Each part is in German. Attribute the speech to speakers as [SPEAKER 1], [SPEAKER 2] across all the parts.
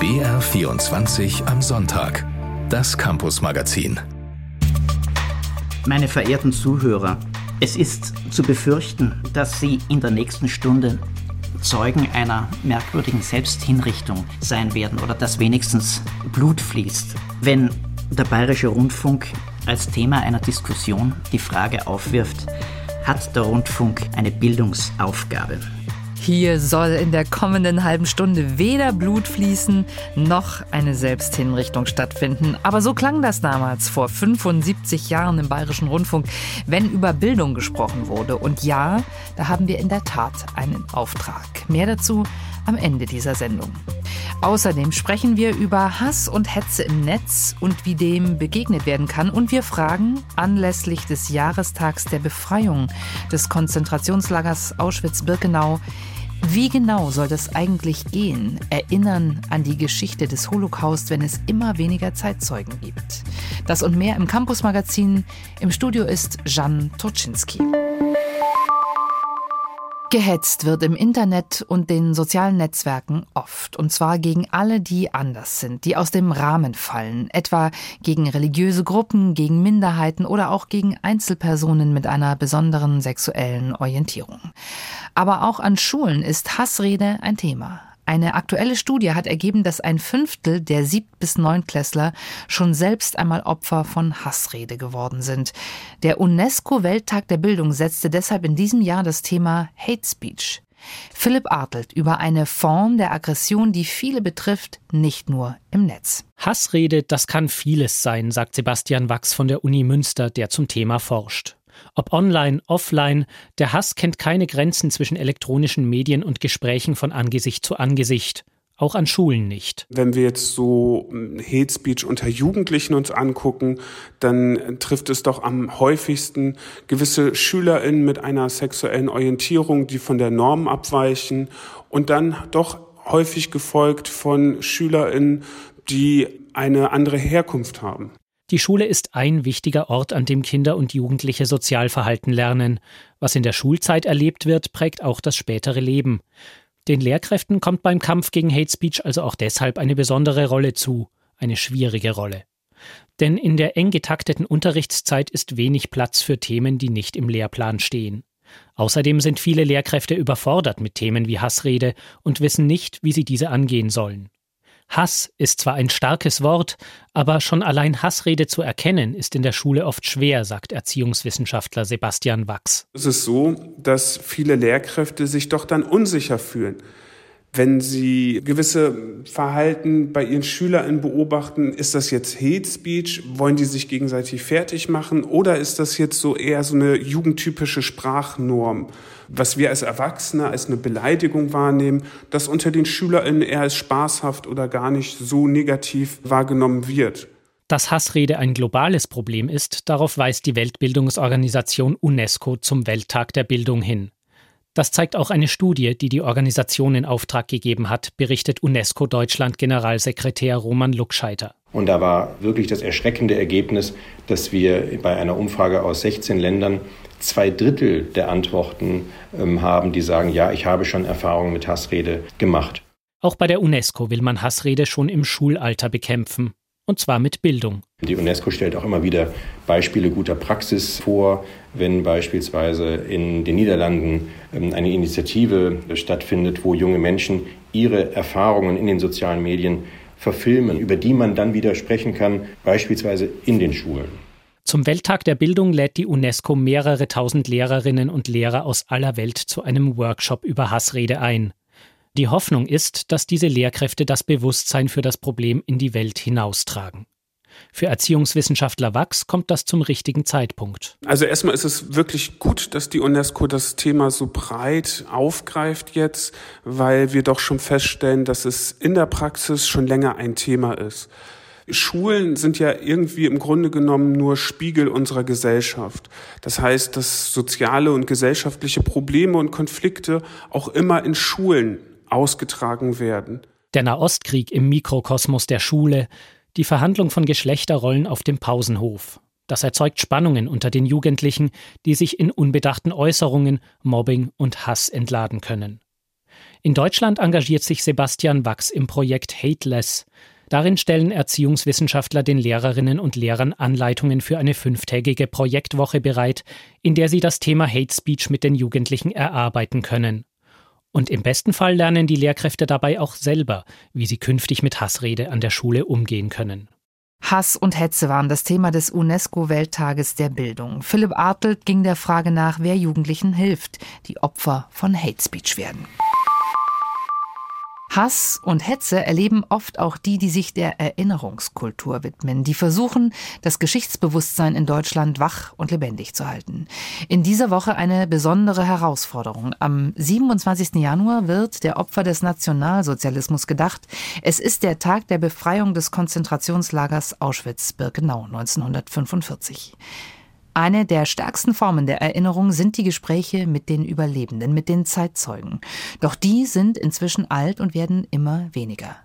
[SPEAKER 1] BR24 am Sonntag. Das Campus-Magazin.
[SPEAKER 2] Meine verehrten Zuhörer, es ist zu befürchten, dass Sie in der nächsten Stunde Zeugen einer merkwürdigen Selbsthinrichtung sein werden oder dass wenigstens Blut fließt, wenn der Bayerische Rundfunk als Thema einer Diskussion die Frage aufwirft, hat der Rundfunk eine Bildungsaufgabe?
[SPEAKER 3] Hier soll in der kommenden halben Stunde weder Blut fließen noch eine Selbsthinrichtung stattfinden. Aber so klang das damals vor 75 Jahren im Bayerischen Rundfunk, wenn über Bildung gesprochen wurde. Und ja, da haben wir in der Tat einen Auftrag. Mehr dazu am Ende dieser Sendung. Außerdem sprechen wir über Hass und Hetze im Netz und wie dem begegnet werden kann. Und wir fragen anlässlich des Jahrestags der Befreiung des Konzentrationslagers Auschwitz-Birkenau, wie genau soll das eigentlich gehen? Erinnern an die Geschichte des Holocaust, wenn es immer weniger Zeitzeugen gibt. Das und mehr im Campus-Magazin. Im Studio ist Jan Toczynski. Gehetzt wird im Internet und den sozialen Netzwerken oft, und zwar gegen alle, die anders sind, die aus dem Rahmen fallen, etwa gegen religiöse Gruppen, gegen Minderheiten oder auch gegen Einzelpersonen mit einer besonderen sexuellen Orientierung. Aber auch an Schulen ist Hassrede ein Thema. Eine aktuelle Studie hat ergeben, dass ein Fünftel der Sieb- bis Neunklässler schon selbst einmal Opfer von Hassrede geworden sind. Der UNESCO-Welttag der Bildung setzte deshalb in diesem Jahr das Thema Hate Speech. Philipp Artelt über eine Form der Aggression, die viele betrifft, nicht nur im Netz.
[SPEAKER 4] Hassrede, das kann vieles sein, sagt Sebastian Wachs von der Uni Münster, der zum Thema forscht. Ob online, offline, der Hass kennt keine Grenzen zwischen elektronischen Medien und Gesprächen von Angesicht zu Angesicht. Auch an Schulen nicht.
[SPEAKER 5] Wenn wir jetzt so hm, Hate Speech unter Jugendlichen uns angucken, dann trifft es doch am häufigsten gewisse SchülerInnen mit einer sexuellen Orientierung, die von der Norm abweichen und dann doch häufig gefolgt von SchülerInnen, die eine andere Herkunft haben.
[SPEAKER 4] Die Schule ist ein wichtiger Ort, an dem Kinder und Jugendliche Sozialverhalten lernen. Was in der Schulzeit erlebt wird, prägt auch das spätere Leben. Den Lehrkräften kommt beim Kampf gegen Hate Speech also auch deshalb eine besondere Rolle zu, eine schwierige Rolle. Denn in der eng getakteten Unterrichtszeit ist wenig Platz für Themen, die nicht im Lehrplan stehen. Außerdem sind viele Lehrkräfte überfordert mit Themen wie Hassrede und wissen nicht, wie sie diese angehen sollen. Hass ist zwar ein starkes Wort, aber schon allein Hassrede zu erkennen, ist in der Schule oft schwer, sagt Erziehungswissenschaftler Sebastian Wachs.
[SPEAKER 5] Es ist so, dass viele Lehrkräfte sich doch dann unsicher fühlen wenn Sie gewisse Verhalten bei Ihren SchülerInnen beobachten, ist das jetzt Hate Speech? Wollen die sich gegenseitig fertig machen? Oder ist das jetzt so eher so eine jugendtypische Sprachnorm? Was wir als Erwachsene als eine Beleidigung wahrnehmen, das unter den SchülerInnen eher als spaßhaft oder gar nicht so negativ wahrgenommen wird.
[SPEAKER 4] Dass Hassrede ein globales Problem ist, darauf weist die Weltbildungsorganisation UNESCO zum Welttag der Bildung hin. Das zeigt auch eine Studie, die die Organisation in Auftrag gegeben hat, berichtet UNESCO Deutschland Generalsekretär Roman Luckscheiter.
[SPEAKER 6] Und da war wirklich das erschreckende Ergebnis, dass wir bei einer Umfrage aus 16 Ländern zwei Drittel der Antworten ähm, haben, die sagen, ja, ich habe schon Erfahrungen mit Hassrede gemacht.
[SPEAKER 4] Auch bei der UNESCO will man Hassrede schon im Schulalter bekämpfen und zwar mit Bildung.
[SPEAKER 6] Die UNESCO stellt auch immer wieder Beispiele guter Praxis vor, wenn beispielsweise in den Niederlanden ähm, eine Initiative stattfindet, wo junge Menschen ihre Erfahrungen in den sozialen Medien verfilmen, über die man dann wieder sprechen kann, beispielsweise in den Schulen.
[SPEAKER 4] Zum Welttag der Bildung lädt die UNESCO mehrere tausend Lehrerinnen und Lehrer aus aller Welt zu einem Workshop über Hassrede ein. Die Hoffnung ist, dass diese Lehrkräfte das Bewusstsein für das Problem in die Welt hinaustragen. Für Erziehungswissenschaftler Wachs kommt das zum richtigen Zeitpunkt.
[SPEAKER 5] Also erstmal ist es wirklich gut, dass die UNESCO das Thema so breit aufgreift jetzt, weil wir doch schon feststellen, dass es in der Praxis schon länger ein Thema ist. Schulen sind ja irgendwie im Grunde genommen nur Spiegel unserer Gesellschaft. Das heißt, dass soziale und gesellschaftliche Probleme und Konflikte auch immer in Schulen ausgetragen werden.
[SPEAKER 4] Der Nahostkrieg im Mikrokosmos der Schule, die Verhandlung von Geschlechterrollen auf dem Pausenhof. Das erzeugt Spannungen unter den Jugendlichen, die sich in unbedachten Äußerungen, Mobbing und Hass entladen können. In Deutschland engagiert sich Sebastian Wachs im Projekt Hateless. Darin stellen Erziehungswissenschaftler den Lehrerinnen und Lehrern Anleitungen für eine fünftägige Projektwoche bereit, in der sie das Thema Hate Speech mit den Jugendlichen erarbeiten können. Und im besten Fall lernen die Lehrkräfte dabei auch selber, wie sie künftig mit Hassrede an der Schule umgehen können.
[SPEAKER 3] Hass und Hetze waren das Thema des UNESCO-Welttages der Bildung. Philipp Artelt ging der Frage nach, wer Jugendlichen hilft, die Opfer von Hate Speech werden. Hass und Hetze erleben oft auch die, die sich der Erinnerungskultur widmen, die versuchen, das Geschichtsbewusstsein in Deutschland wach und lebendig zu halten. In dieser Woche eine besondere Herausforderung. Am 27. Januar wird der Opfer des Nationalsozialismus gedacht. Es ist der Tag der Befreiung des Konzentrationslagers Auschwitz-Birkenau 1945. Eine der stärksten Formen der Erinnerung sind die Gespräche mit den Überlebenden, mit den Zeitzeugen. Doch die sind inzwischen alt und werden immer weniger.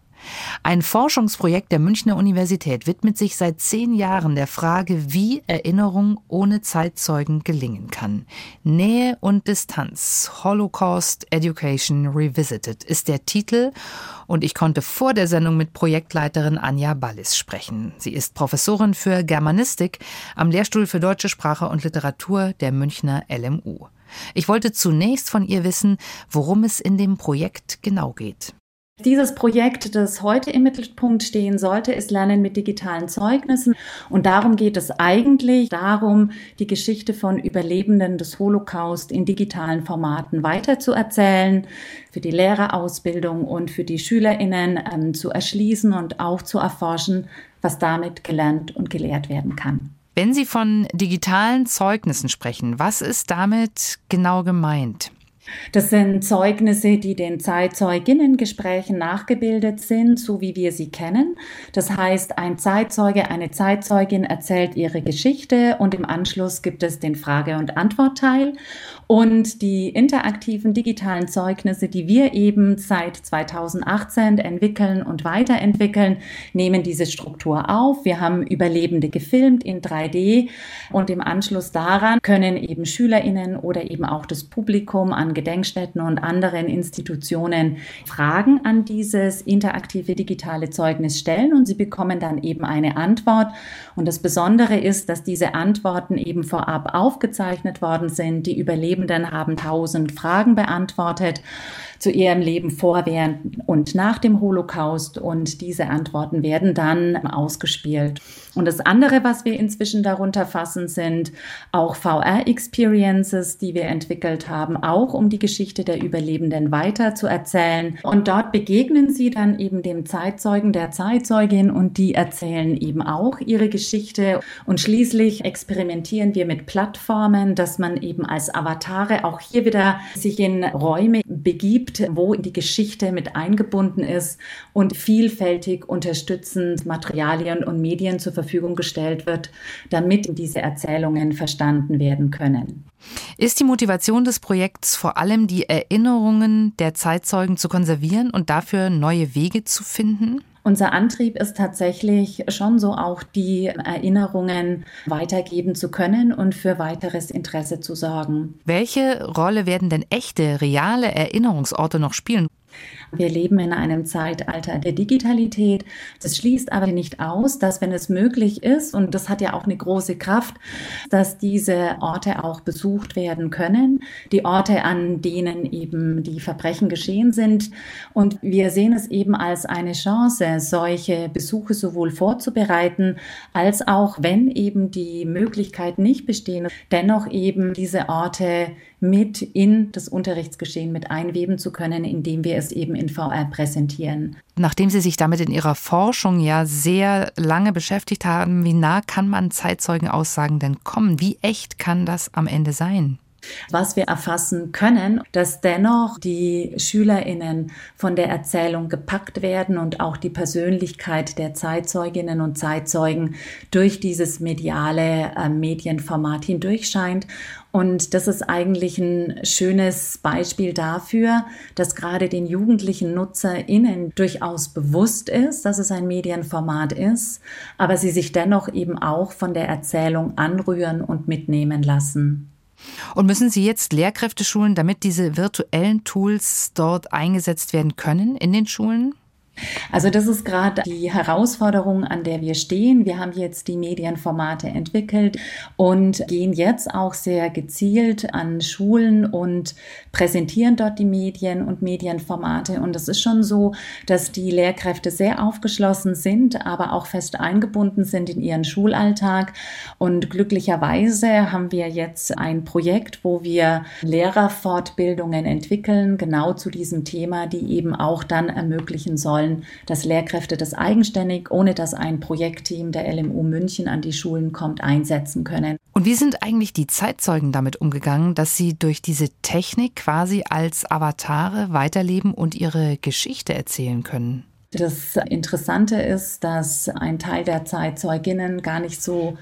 [SPEAKER 3] Ein Forschungsprojekt der Münchner Universität widmet sich seit zehn Jahren der Frage, wie Erinnerung ohne Zeitzeugen gelingen kann. Nähe und Distanz, Holocaust Education Revisited ist der Titel und ich konnte vor der Sendung mit Projektleiterin Anja Ballis sprechen. Sie ist Professorin für Germanistik am Lehrstuhl für deutsche Sprache und Literatur der Münchner LMU. Ich wollte zunächst von ihr wissen, worum es in dem Projekt genau geht.
[SPEAKER 7] Dieses Projekt, das heute im Mittelpunkt stehen sollte, ist Lernen mit digitalen Zeugnissen. Und darum geht es eigentlich darum, die Geschichte von Überlebenden des Holocaust in digitalen Formaten weiterzuerzählen, für die Lehrerausbildung und für die SchülerInnen ähm, zu erschließen und auch zu erforschen, was damit gelernt und gelehrt werden kann.
[SPEAKER 3] Wenn Sie von digitalen Zeugnissen sprechen, was ist damit genau gemeint?
[SPEAKER 7] Das sind Zeugnisse, die den Zeitzeuginnengesprächen nachgebildet sind, so wie wir sie kennen. Das heißt, ein Zeitzeuge, eine Zeitzeugin erzählt ihre Geschichte und im Anschluss gibt es den Frage- und Antwortteil. Und die interaktiven digitalen Zeugnisse, die wir eben seit 2018 entwickeln und weiterentwickeln, nehmen diese Struktur auf. Wir haben Überlebende gefilmt in 3D und im Anschluss daran können eben Schülerinnen oder eben auch das Publikum an Gedenkstätten und anderen Institutionen Fragen an dieses interaktive digitale Zeugnis stellen und sie bekommen dann eben eine Antwort. Und das Besondere ist, dass diese Antworten eben vorab aufgezeichnet worden sind. Die Überlebenden haben tausend Fragen beantwortet zu ihrem Leben vor, während und nach dem Holocaust und diese Antworten werden dann ausgespielt. Und das andere, was wir inzwischen darunter fassen, sind auch VR-Experiences, die wir entwickelt haben, auch um die Geschichte der Überlebenden weiter zu erzählen. Und dort begegnen sie dann eben dem Zeitzeugen, der Zeitzeugin und die erzählen eben auch ihre Geschichte. Und schließlich experimentieren wir mit Plattformen, dass man eben als Avatare auch hier wieder sich in Räume begibt, wo die Geschichte mit eingebunden ist und vielfältig unterstützend Materialien und Medien zur Verfügung gestellt wird, damit diese Erzählungen verstanden werden können.
[SPEAKER 3] Ist die Motivation des Projekts vor allem die Erinnerungen der Zeitzeugen zu konservieren und dafür neue Wege zu finden?
[SPEAKER 7] Unser Antrieb ist tatsächlich schon so auch die Erinnerungen weitergeben zu können und für weiteres Interesse zu sorgen.
[SPEAKER 3] Welche Rolle werden denn echte, reale Erinnerungsorte noch spielen?
[SPEAKER 7] Wir leben in einem Zeitalter der Digitalität. Das schließt aber nicht aus, dass wenn es möglich ist, und das hat ja auch eine große Kraft, dass diese Orte auch besucht werden können. Die Orte, an denen eben die Verbrechen geschehen sind. Und wir sehen es eben als eine Chance, solche Besuche sowohl vorzubereiten, als auch, wenn eben die Möglichkeit nicht bestehen, dennoch eben diese Orte mit in das Unterrichtsgeschehen mit einweben zu können, indem wir es eben in VR präsentieren.
[SPEAKER 3] Nachdem Sie sich damit in Ihrer Forschung ja sehr lange beschäftigt haben, wie nah kann man Zeitzeugenaussagen denn kommen? Wie echt kann das am Ende sein?
[SPEAKER 7] Was wir erfassen können, dass dennoch die Schülerinnen von der Erzählung gepackt werden und auch die Persönlichkeit der Zeitzeuginnen und Zeitzeugen durch dieses mediale äh, Medienformat hindurch scheint und das ist eigentlich ein schönes Beispiel dafür, dass gerade den jugendlichen NutzerInnen durchaus bewusst ist, dass es ein Medienformat ist, aber sie sich dennoch eben auch von der Erzählung anrühren und mitnehmen lassen.
[SPEAKER 3] Und müssen Sie jetzt Lehrkräfte schulen, damit diese virtuellen Tools dort eingesetzt werden können in den Schulen?
[SPEAKER 7] Also das ist gerade die Herausforderung, an der wir stehen. Wir haben jetzt die Medienformate entwickelt und gehen jetzt auch sehr gezielt an Schulen und präsentieren dort die Medien und Medienformate. Und es ist schon so, dass die Lehrkräfte sehr aufgeschlossen sind, aber auch fest eingebunden sind in ihren Schulalltag. Und glücklicherweise haben wir jetzt ein Projekt, wo wir Lehrerfortbildungen entwickeln, genau zu diesem Thema, die eben auch dann ermöglichen sollen, wollen, dass Lehrkräfte das eigenständig, ohne dass ein Projektteam der LMU München an die Schulen kommt, einsetzen können.
[SPEAKER 3] Und wie sind eigentlich die Zeitzeugen damit umgegangen, dass sie durch diese Technik quasi als Avatare weiterleben und ihre Geschichte erzählen können?
[SPEAKER 7] Das Interessante ist, dass ein Teil der Zeitzeuginnen gar nicht so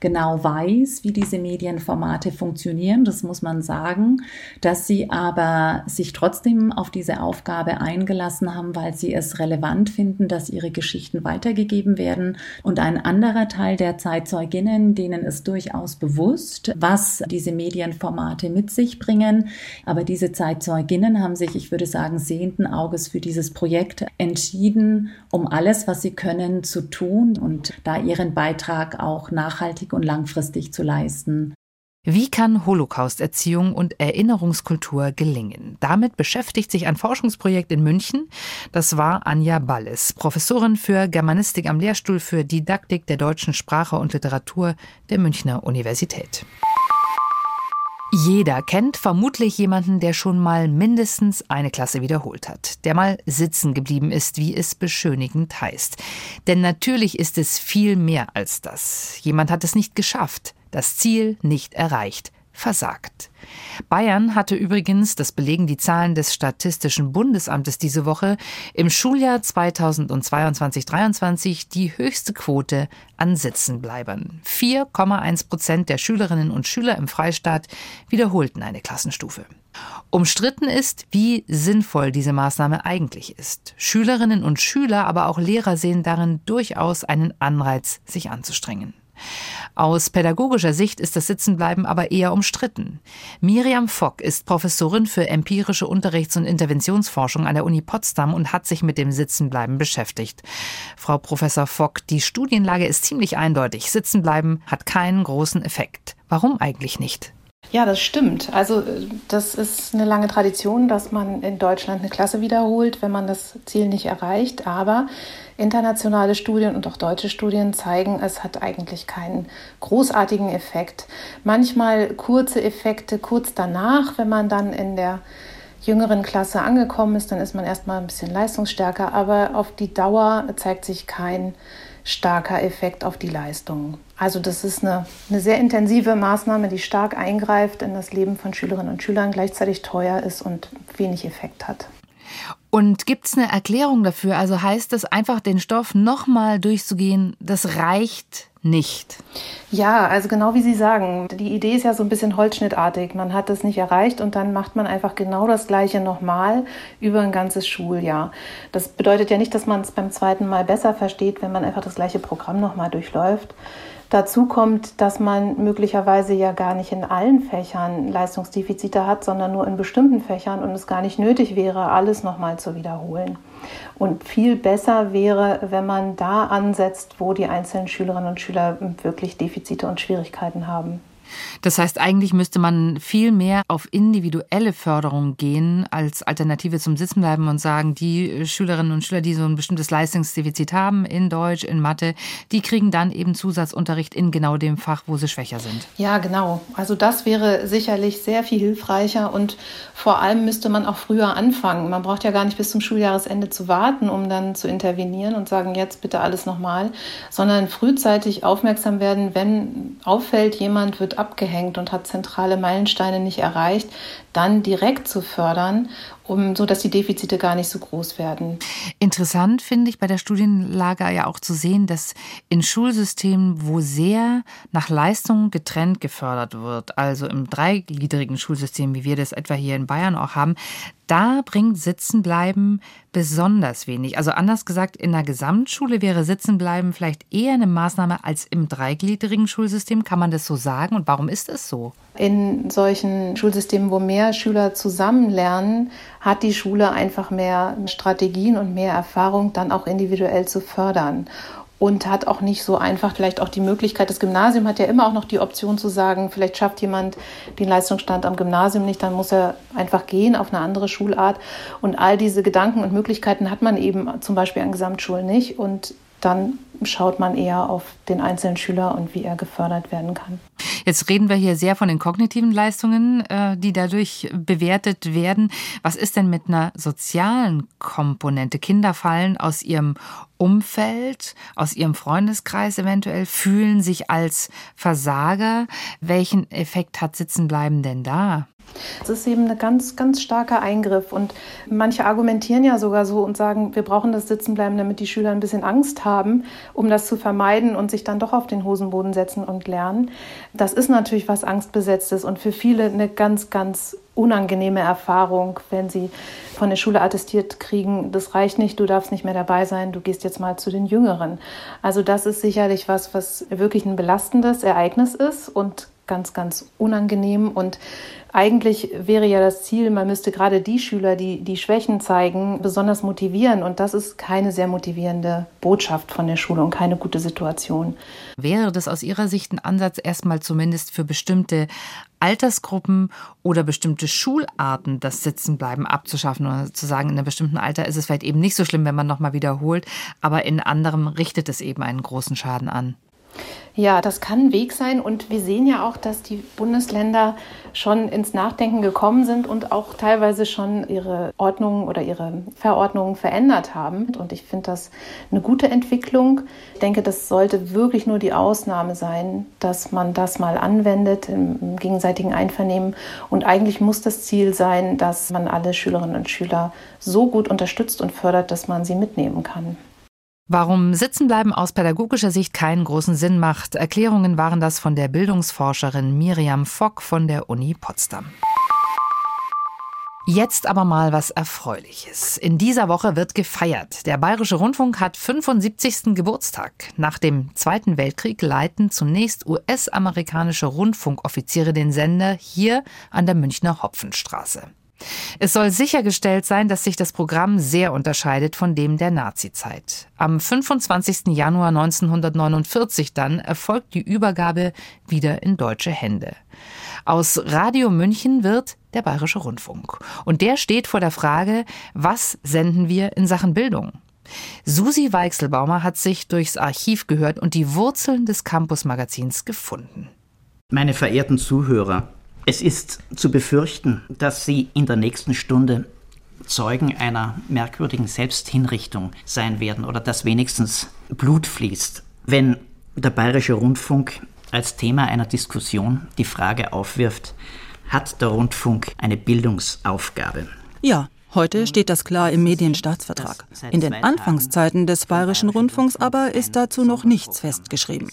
[SPEAKER 7] genau weiß, wie diese Medienformate funktionieren, das muss man sagen, dass sie aber sich trotzdem auf diese Aufgabe eingelassen haben, weil sie es relevant finden, dass ihre Geschichten weitergegeben werden. Und ein anderer Teil der Zeitzeuginnen, denen ist durchaus bewusst, was diese Medienformate mit sich bringen. Aber diese Zeitzeuginnen haben sich, ich würde sagen, sehenden Auges für dieses Projekt entschieden, um alles, was sie können, zu tun und da ihren Beitrag auch nachhaltig nachhaltig und langfristig zu leisten.
[SPEAKER 3] Wie kann Holocaust-Erziehung und Erinnerungskultur gelingen? Damit beschäftigt sich ein Forschungsprojekt in München. Das war Anja Balles, Professorin für Germanistik am Lehrstuhl für Didaktik der deutschen Sprache und Literatur der Münchner Universität. Jeder kennt vermutlich jemanden, der schon mal mindestens eine Klasse wiederholt hat, der mal sitzen geblieben ist, wie es beschönigend heißt. Denn natürlich ist es viel mehr als das. Jemand hat es nicht geschafft, das Ziel nicht erreicht versagt. Bayern hatte übrigens, das belegen die Zahlen des Statistischen Bundesamtes diese Woche, im Schuljahr 2022-23 die höchste Quote an Sitzenbleibern. 4,1 Prozent der Schülerinnen und Schüler im Freistaat wiederholten eine Klassenstufe. Umstritten ist, wie sinnvoll diese Maßnahme eigentlich ist. Schülerinnen und Schüler, aber auch Lehrer sehen darin durchaus einen Anreiz, sich anzustrengen. Aus pädagogischer Sicht ist das Sitzenbleiben aber eher umstritten. Miriam Fock ist Professorin für empirische Unterrichts- und Interventionsforschung an der Uni Potsdam und hat sich mit dem Sitzenbleiben beschäftigt. Frau Professor Fock, die Studienlage ist ziemlich eindeutig. Sitzenbleiben hat keinen großen Effekt. Warum eigentlich nicht?
[SPEAKER 8] Ja, das stimmt. Also das ist eine lange Tradition, dass man in Deutschland eine Klasse wiederholt, wenn man das Ziel nicht erreicht. Aber internationale Studien und auch deutsche Studien zeigen, es hat eigentlich keinen großartigen Effekt. Manchmal kurze Effekte kurz danach, wenn man dann in der jüngeren Klasse angekommen ist, dann ist man erstmal ein bisschen leistungsstärker, aber auf die Dauer zeigt sich kein starker Effekt auf die Leistung. Also das ist eine, eine sehr intensive Maßnahme, die stark eingreift in das Leben von Schülerinnen und Schülern, gleichzeitig teuer ist und wenig Effekt hat.
[SPEAKER 3] Und gibt es eine Erklärung dafür? Also heißt das einfach, den Stoff nochmal durchzugehen, das reicht nicht?
[SPEAKER 8] Ja, also genau wie Sie sagen. Die Idee ist ja so ein bisschen holzschnittartig. Man hat es nicht erreicht und dann macht man einfach genau das Gleiche nochmal über ein ganzes Schuljahr. Das bedeutet ja nicht, dass man es beim zweiten Mal besser versteht, wenn man einfach das gleiche Programm nochmal durchläuft. Dazu kommt, dass man möglicherweise ja gar nicht in allen Fächern Leistungsdefizite hat, sondern nur in bestimmten Fächern und es gar nicht nötig wäre, alles nochmal zu wiederholen. Und viel besser wäre, wenn man da ansetzt, wo die einzelnen Schülerinnen und Schüler wirklich Defizite und Schwierigkeiten haben.
[SPEAKER 3] Das heißt, eigentlich müsste man viel mehr auf individuelle Förderung gehen als Alternative zum Sitzenbleiben und sagen, die Schülerinnen und Schüler, die so ein bestimmtes Leistungsdefizit haben in Deutsch, in Mathe, die kriegen dann eben Zusatzunterricht in genau dem Fach, wo sie schwächer sind.
[SPEAKER 8] Ja, genau. Also das wäre sicherlich sehr viel hilfreicher und vor allem müsste man auch früher anfangen. Man braucht ja gar nicht bis zum Schuljahresende zu warten, um dann zu intervenieren und sagen, jetzt bitte alles nochmal, sondern frühzeitig aufmerksam werden, wenn auffällt, jemand wird abgehängt und hat zentrale Meilensteine nicht erreicht, dann direkt zu fördern, um so dass die Defizite gar nicht so groß werden.
[SPEAKER 3] Interessant finde ich bei der Studienlage ja auch zu sehen, dass in Schulsystemen, wo sehr nach Leistung getrennt gefördert wird, also im dreigliedrigen Schulsystem, wie wir das etwa hier in Bayern auch haben, Da bringt Sitzenbleiben besonders wenig. Also anders gesagt, in der Gesamtschule wäre Sitzenbleiben vielleicht eher eine Maßnahme als im dreigliedrigen Schulsystem. Kann man das so sagen? Und warum ist es so?
[SPEAKER 8] In solchen Schulsystemen, wo mehr Schüler zusammen lernen, hat die Schule einfach mehr Strategien und mehr Erfahrung, dann auch individuell zu fördern und hat auch nicht so einfach vielleicht auch die Möglichkeit, das Gymnasium hat ja immer auch noch die Option zu sagen, vielleicht schafft jemand den Leistungsstand am Gymnasium nicht, dann muss er einfach gehen auf eine andere Schulart. Und all diese Gedanken und Möglichkeiten hat man eben zum Beispiel an Gesamtschulen nicht. Und dann schaut man eher auf den einzelnen Schüler und wie er gefördert werden kann.
[SPEAKER 3] Jetzt reden wir hier sehr von den kognitiven Leistungen, äh, die dadurch bewertet werden. Was ist denn mit einer sozialen Komponente? Kinder fallen aus ihrem Umfeld, aus ihrem Freundeskreis eventuell, fühlen sich als Versager. Welchen Effekt hat Sitzenbleiben denn da?
[SPEAKER 8] Es ist eben ein ganz, ganz starker Eingriff. Und manche argumentieren ja sogar so und sagen, wir brauchen das Sitzenbleiben, damit die Schüler ein bisschen Angst haben, um das zu vermeiden und sich dann doch auf den Hosenboden setzen und lernen. Das ist natürlich was Angstbesetztes und für viele eine ganz, ganz unangenehme Erfahrung, wenn sie von der Schule attestiert kriegen, das reicht nicht, du darfst nicht mehr dabei sein, du gehst jetzt mal zu den Jüngeren. Also das ist sicherlich was, was wirklich ein belastendes Ereignis ist und ganz, ganz unangenehm. Und eigentlich wäre ja das Ziel, man müsste gerade die Schüler, die die Schwächen zeigen, besonders motivieren. Und das ist keine sehr motivierende Botschaft von der Schule und keine gute Situation.
[SPEAKER 3] Wäre das aus Ihrer Sicht ein Ansatz, erstmal zumindest für bestimmte Altersgruppen oder bestimmte Schularten das Sitzenbleiben abzuschaffen oder zu sagen, in einem bestimmten Alter ist es vielleicht eben nicht so schlimm, wenn man nochmal wiederholt, aber in anderem richtet es eben einen großen Schaden an?
[SPEAKER 8] Ja, das kann ein Weg sein und wir sehen ja auch, dass die Bundesländer schon ins Nachdenken gekommen sind und auch teilweise schon ihre Ordnungen oder ihre Verordnungen verändert haben. Und ich finde das eine gute Entwicklung. Ich denke, das sollte wirklich nur die Ausnahme sein, dass man das mal anwendet im gegenseitigen Einvernehmen. Und eigentlich muss das Ziel sein, dass man alle Schülerinnen und Schüler so gut unterstützt und fördert, dass man sie mitnehmen kann.
[SPEAKER 3] Warum Sitzenbleiben aus pädagogischer Sicht keinen großen Sinn macht, Erklärungen waren das von der Bildungsforscherin Miriam Fock von der Uni Potsdam. Jetzt aber mal was Erfreuliches. In dieser Woche wird gefeiert. Der Bayerische Rundfunk hat 75. Geburtstag. Nach dem Zweiten Weltkrieg leiten zunächst US-amerikanische Rundfunkoffiziere den Sender hier an der Münchner Hopfenstraße. Es soll sichergestellt sein, dass sich das Programm sehr unterscheidet von dem der Nazizeit. Am 25. Januar 1949 dann erfolgt die Übergabe wieder in deutsche Hände. Aus Radio München wird der Bayerische Rundfunk. Und der steht vor der Frage, was senden wir in Sachen Bildung? Susi Weichselbaumer hat sich durchs Archiv gehört und die Wurzeln des Campus-Magazins gefunden.
[SPEAKER 2] Meine verehrten Zuhörer, es ist zu befürchten, dass Sie in der nächsten Stunde Zeugen einer merkwürdigen Selbsthinrichtung sein werden oder dass wenigstens Blut fließt, wenn der Bayerische Rundfunk als Thema einer Diskussion die Frage aufwirft, hat der Rundfunk eine Bildungsaufgabe?
[SPEAKER 9] Ja, Heute steht das klar im Medienstaatsvertrag. In den Anfangszeiten des Bayerischen Rundfunks aber ist dazu noch nichts festgeschrieben.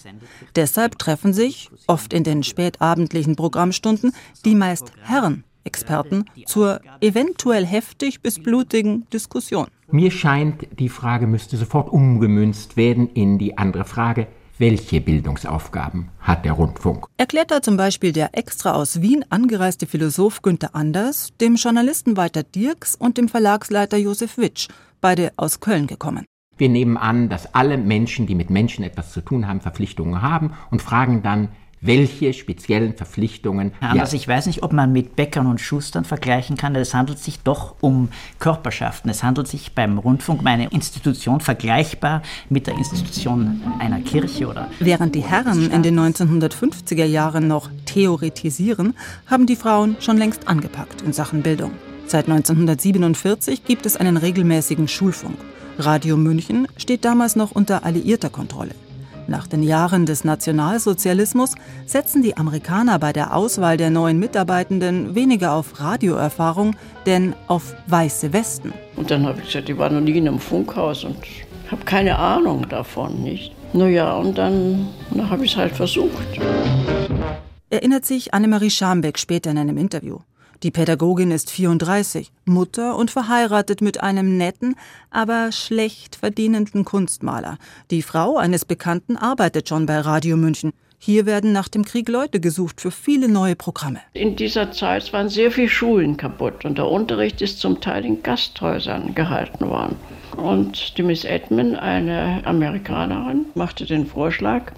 [SPEAKER 9] Deshalb treffen sich, oft in den spätabendlichen Programmstunden, die meist Herren Experten zur eventuell heftig bis blutigen Diskussion.
[SPEAKER 10] Mir scheint, die Frage müsste sofort umgemünzt werden in die andere Frage, welche Bildungsaufgaben hat der Rundfunk?
[SPEAKER 9] Erklärt da zum Beispiel der extra aus Wien angereiste Philosoph Günther Anders, dem Journalisten Walter Dirks und dem Verlagsleiter Josef Witsch, beide aus Köln gekommen.
[SPEAKER 10] Wir nehmen an, dass alle Menschen, die mit Menschen etwas zu tun haben, Verpflichtungen haben und fragen dann, welche speziellen Verpflichtungen.
[SPEAKER 2] Herr Anders, ja. ich weiß nicht, ob man mit Bäckern und Schustern vergleichen kann. Es handelt sich doch um Körperschaften. Es handelt sich beim Rundfunk um eine Institution vergleichbar mit der Institution einer Kirche oder.
[SPEAKER 9] Während die Herren in den 1950er Jahren noch theoretisieren, haben die Frauen schon längst angepackt in Sachen Bildung. Seit 1947 gibt es einen regelmäßigen Schulfunk. Radio München steht damals noch unter alliierter Kontrolle. Nach den Jahren des Nationalsozialismus setzen die Amerikaner bei der Auswahl der neuen Mitarbeitenden weniger auf Radioerfahrung, denn auf weiße Westen.
[SPEAKER 11] Und dann habe ich gesagt, ich war noch nie in einem Funkhaus und habe keine Ahnung davon, nicht? Naja, und dann, dann habe ich es halt versucht.
[SPEAKER 9] Erinnert sich Annemarie Schambeck später in einem Interview. Die Pädagogin ist 34, Mutter und verheiratet mit einem netten, aber schlecht verdienenden Kunstmaler. Die Frau eines Bekannten arbeitet schon bei Radio München. Hier werden nach dem Krieg Leute gesucht für viele neue Programme.
[SPEAKER 11] In dieser Zeit waren sehr viele Schulen kaputt und der Unterricht ist zum Teil in Gasthäusern gehalten worden. Und die Miss Edmund, eine Amerikanerin, machte den Vorschlag,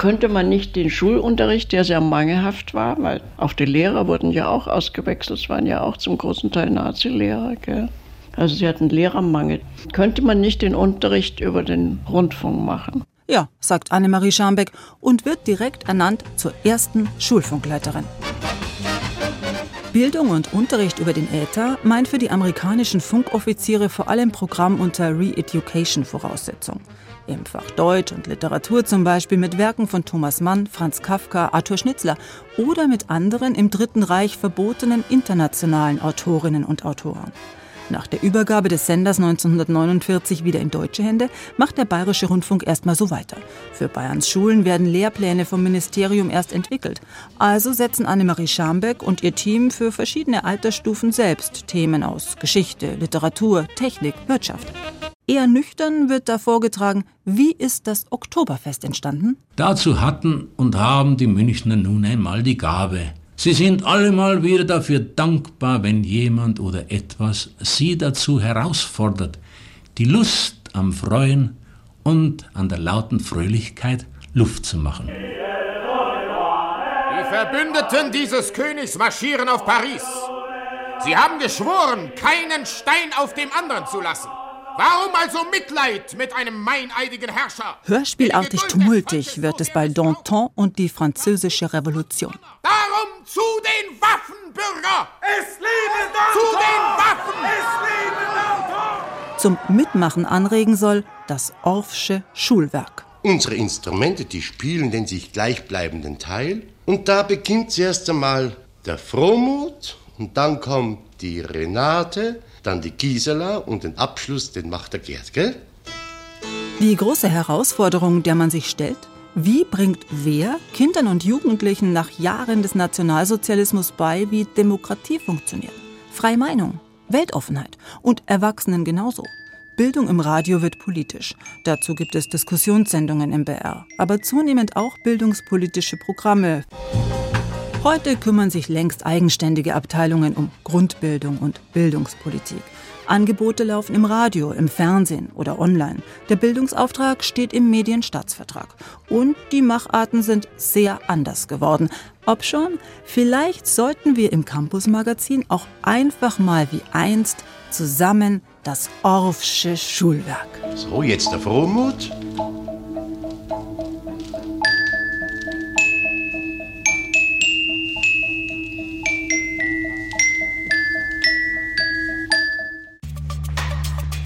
[SPEAKER 11] könnte man nicht den Schulunterricht, der sehr mangelhaft war, weil auch die Lehrer wurden ja auch ausgewechselt, es waren ja auch zum großen Teil Nazi-Lehrer, also sie hatten Lehrermangel. Könnte man nicht den Unterricht über den Rundfunk machen?
[SPEAKER 9] Ja, sagt Annemarie Scharmbeck und wird direkt ernannt zur ersten Schulfunkleiterin. Bildung und Unterricht über den Äther meint für die amerikanischen Funkoffiziere vor allem Programm unter Re-Education Voraussetzung. Im Fach Deutsch und Literatur zum Beispiel mit Werken von Thomas Mann, Franz Kafka, Arthur Schnitzler oder mit anderen im Dritten Reich verbotenen internationalen Autorinnen und Autoren. Nach der Übergabe des Senders 1949 wieder in deutsche Hände macht der Bayerische Rundfunk erstmal so weiter. Für Bayerns Schulen werden Lehrpläne vom Ministerium erst entwickelt. Also setzen Annemarie Schambeck und ihr Team für verschiedene Altersstufen selbst Themen aus Geschichte, Literatur, Technik, Wirtschaft. Eher nüchtern wird da vorgetragen, wie ist das Oktoberfest entstanden?
[SPEAKER 12] Dazu hatten und haben die Münchner nun einmal die Gabe, Sie sind allemal wieder dafür dankbar, wenn jemand oder etwas Sie dazu herausfordert, die Lust am Freuen und an der lauten Fröhlichkeit Luft zu machen.
[SPEAKER 13] Die Verbündeten dieses Königs marschieren auf Paris. Sie haben geschworen, keinen Stein auf dem anderen zu lassen. Warum also Mitleid mit einem meineidigen Herrscher?
[SPEAKER 9] Hörspielartig tumultig wird es bei Danton und die französische Revolution.
[SPEAKER 13] Darum zu den Waffen, Bürger! Es lebe Danton! Zu den Waffen! Es lebe
[SPEAKER 9] Danton! Zum Mitmachen anregen soll das Orffsche Schulwerk.
[SPEAKER 14] Unsere Instrumente, die spielen den sich gleichbleibenden Teil. Und da beginnt zuerst einmal der Frohmut und dann kommt die Renate, dann die Gisela und den Abschluss, den macht der Gerd, gell?
[SPEAKER 9] Die große Herausforderung, der man sich stellt, wie bringt wer Kindern und Jugendlichen nach Jahren des Nationalsozialismus bei, wie Demokratie funktioniert? Freie Meinung, Weltoffenheit und Erwachsenen genauso. Bildung im Radio wird politisch. Dazu gibt es Diskussionssendungen im BR, aber zunehmend auch bildungspolitische Programme. Heute kümmern sich längst eigenständige Abteilungen um Grundbildung und Bildungspolitik. Angebote laufen im Radio, im Fernsehen oder online. Der Bildungsauftrag steht im Medienstaatsvertrag. Und die Macharten sind sehr anders geworden. Ob schon, vielleicht sollten wir im Campus-Magazin auch einfach mal wie einst zusammen das Orffsche Schulwerk.
[SPEAKER 14] So, jetzt der Frohmut.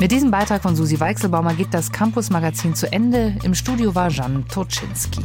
[SPEAKER 3] Mit diesem Beitrag von Susi Weichselbaumer geht das Campus-Magazin zu Ende. Im Studio war Jan Toczynski.